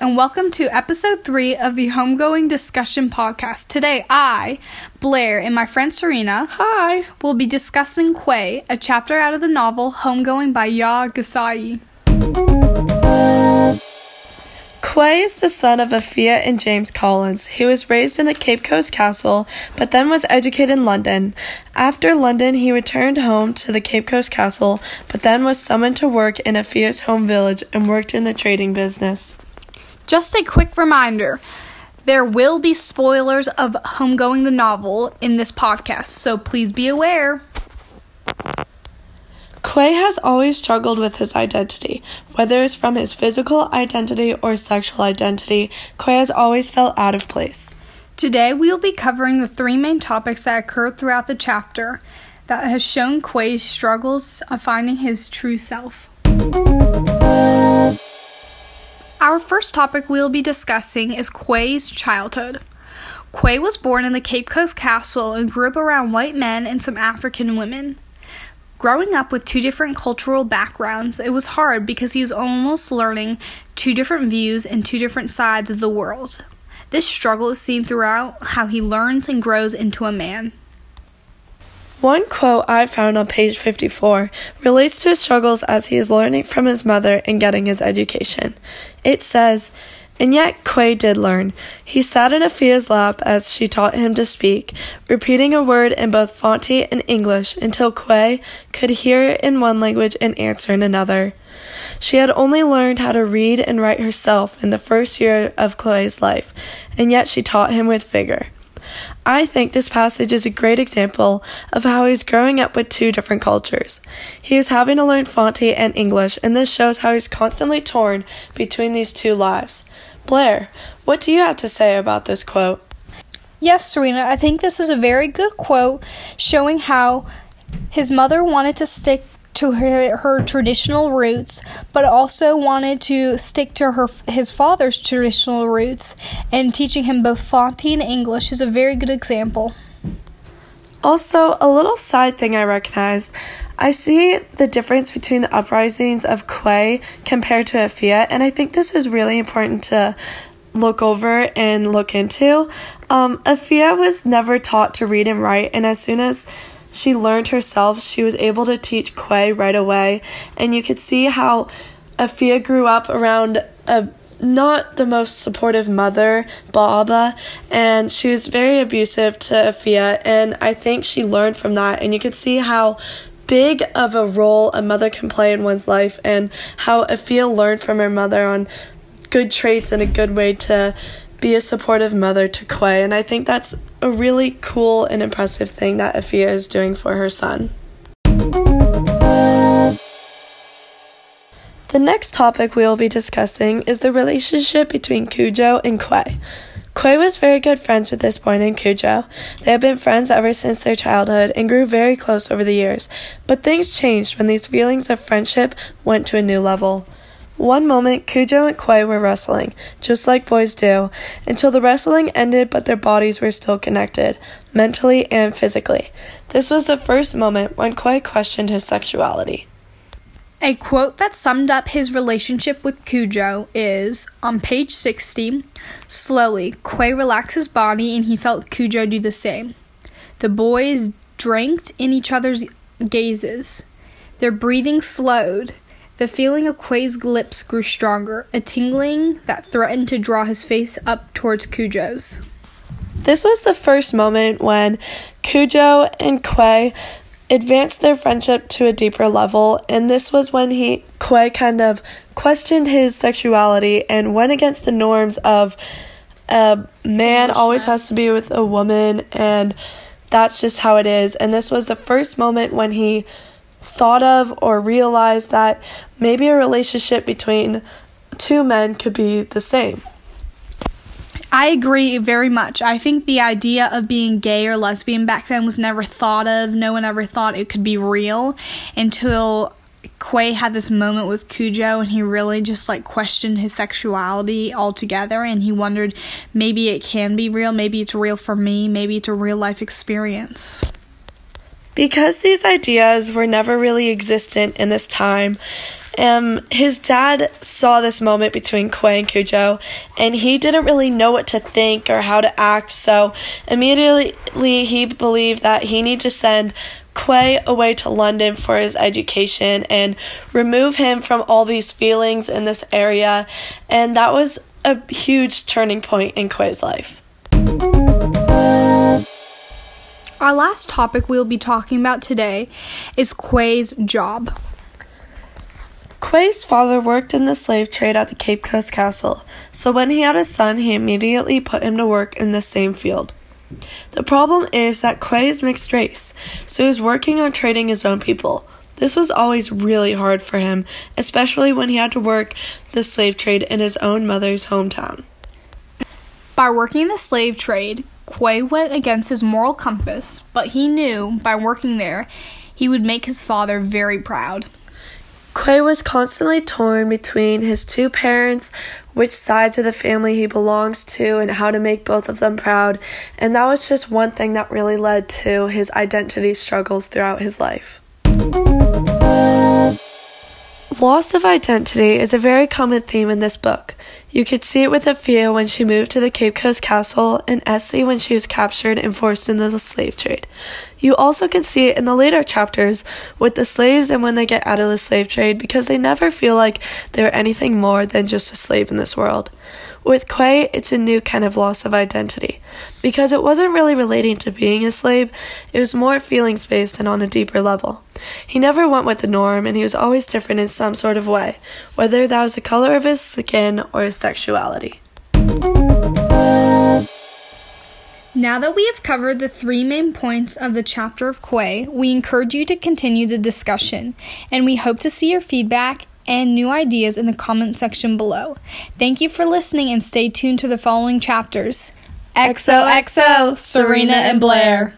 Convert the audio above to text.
and welcome to episode three of the Homegoing Discussion Podcast. Today, I, Blair, and my friend Serena, Hi. will be discussing Quey, a chapter out of the novel Homegoing by Yaa Gyasi. Quey is the son of Effia and James Collins. He was raised in the Cape Coast Castle, but then was educated in London. After London, he returned home to the Cape Coast Castle, but then was summoned to work in Effia's home village and worked in the trading business. Just a quick reminder there will be spoilers of Homegoing the novel in this podcast, so please be aware. Quey has always struggled with his identity. Whether it's from his physical identity or sexual identity, Quey has always felt out of place. Today, we will be covering the three main topics that occur throughout the chapter that has shown Quey's struggles of finding his true self. Our first topic we will be discussing is Quey's childhood. Quey was born in the Cape Coast Castle and grew up around white men and some African women. Growing up with two different cultural backgrounds, it was hard because he was almost learning two different views and two different sides of the world. This struggle is seen throughout how he learns and grows into a man. One quote I found on page 54 relates to his struggles as he is learning from his mother and getting his education. It says, and yet Quey did learn. He sat in Effia's lap as she taught him to speak, repeating a word in both Fante and English until Quey could hear it in one language and answer in another. She had only learned how to read and write herself in the first year of Quey's life, and yet she taught him with vigor. I think this passage is a great example of how he's growing up with two different cultures. He is having to learn Fante and English, and this shows how he's constantly torn between these two lives. Blair, what do you have to say about this quote? Yes, Serena, I think this is a very good quote showing how his mother wanted to stick to her, her traditional roots, but also wanted to stick to her his father's traditional roots, and teaching him both Fante and English is a very good example. Also, a little side thing I recognized. I see the difference between the uprisings of Quey compared to Effia, and I think this is really important to look over and look into. Um, Effia was never taught to read and write, and as soon as she learned herself, she was able to teach Quey right away, and you could see how Effia grew up around a not the most supportive mother, Baaba, and she was very abusive to Effia, and I think she learned from that, and you could see how big of a role a mother can play in one's life, and how Effia learned from her mother on good traits and a good way to be a supportive mother to Quey, and I think that's a really cool and impressive thing that Effia is doing for her son. The next topic we will be discussing is the relationship between Cudjo and Quey. Quey was very good friends with this boy named Cudjo. They had been friends ever since their childhood and grew very close over the years, but things changed when these feelings of friendship went to a new level. One moment, Cudjo and Quey were wrestling, just like boys do, until the wrestling ended but their bodies were still connected, mentally and physically. This was the first moment when Quey questioned his sexuality. A quote that summed up his relationship with Cudjo is on page 60 Slowly, Quey relaxed his body and he felt Cudjo do the same. The boys drank in each other's gazes. Their breathing slowed. The feeling of Quey's lips grew stronger, a tingling that threatened to draw his face up towards Cudjo's. This was the first moment when Cudjo and Quey advanced their friendship to a deeper level, and this was when he Quey kind of questioned his sexuality and went against the norms of a man always has to be with a woman and that's just how it is. And this was the first moment when he thought of or realized that maybe a relationship between two men could be the same. I agree very much. I think the idea of being gay or lesbian back then was never thought of. No one ever thought it could be real until Quey had this moment with Cudjo and he really just like questioned his sexuality altogether and he wondered maybe it can be real, maybe it's real for me, maybe it's a real life experience. Because these ideas were never really existent in this time, Um, his dad saw this moment between Quey and Cudjo, and he didn't really know what to think or how to act, so immediately he believed that he needed to send Quey away to London for his education and remove him from all these feelings in this area, and that was a huge turning point in Quey's life. Our last topic we'll be talking about today is Quey's job. Quey's father worked in the slave trade at the Cape Coast Castle, so when he had a son, he immediately put him to work in the same field. The problem is that Quey is mixed race, so he was working on trading his own people. This was always really hard for him, especially when he had to work the slave trade in his own mother's hometown. By working the slave trade, Quey went against his moral compass, but he knew by working there he would make his father very proud. Quey was constantly torn between his two parents, which sides of the family he belongs to, and how to make both of them proud, and that was just one thing that really led to his identity struggles throughout his life. Loss of identity is a very common theme in this book. You could see it with Effia when she moved to the Cape Coast Castle and Esi when she was captured and forced into the slave trade. You also can see it in the later chapters with the slaves and when they get out of the slave trade because they never feel like they're anything more than just a slave in this world. With Quey, it's a new kind of loss of identity because it wasn't really relating to being a slave, it was more feelings based and on a deeper level. He never went with the norm and he was always different in some sort of way, whether that was the color of his skin or his sexuality. Now that we have covered the three main points of the chapter of Quey, we encourage you to continue the discussion, and we hope to see your feedback and new ideas in the comment section below. Thank you for listening and stay tuned to the following chapters. XOXO, Serena and Blair.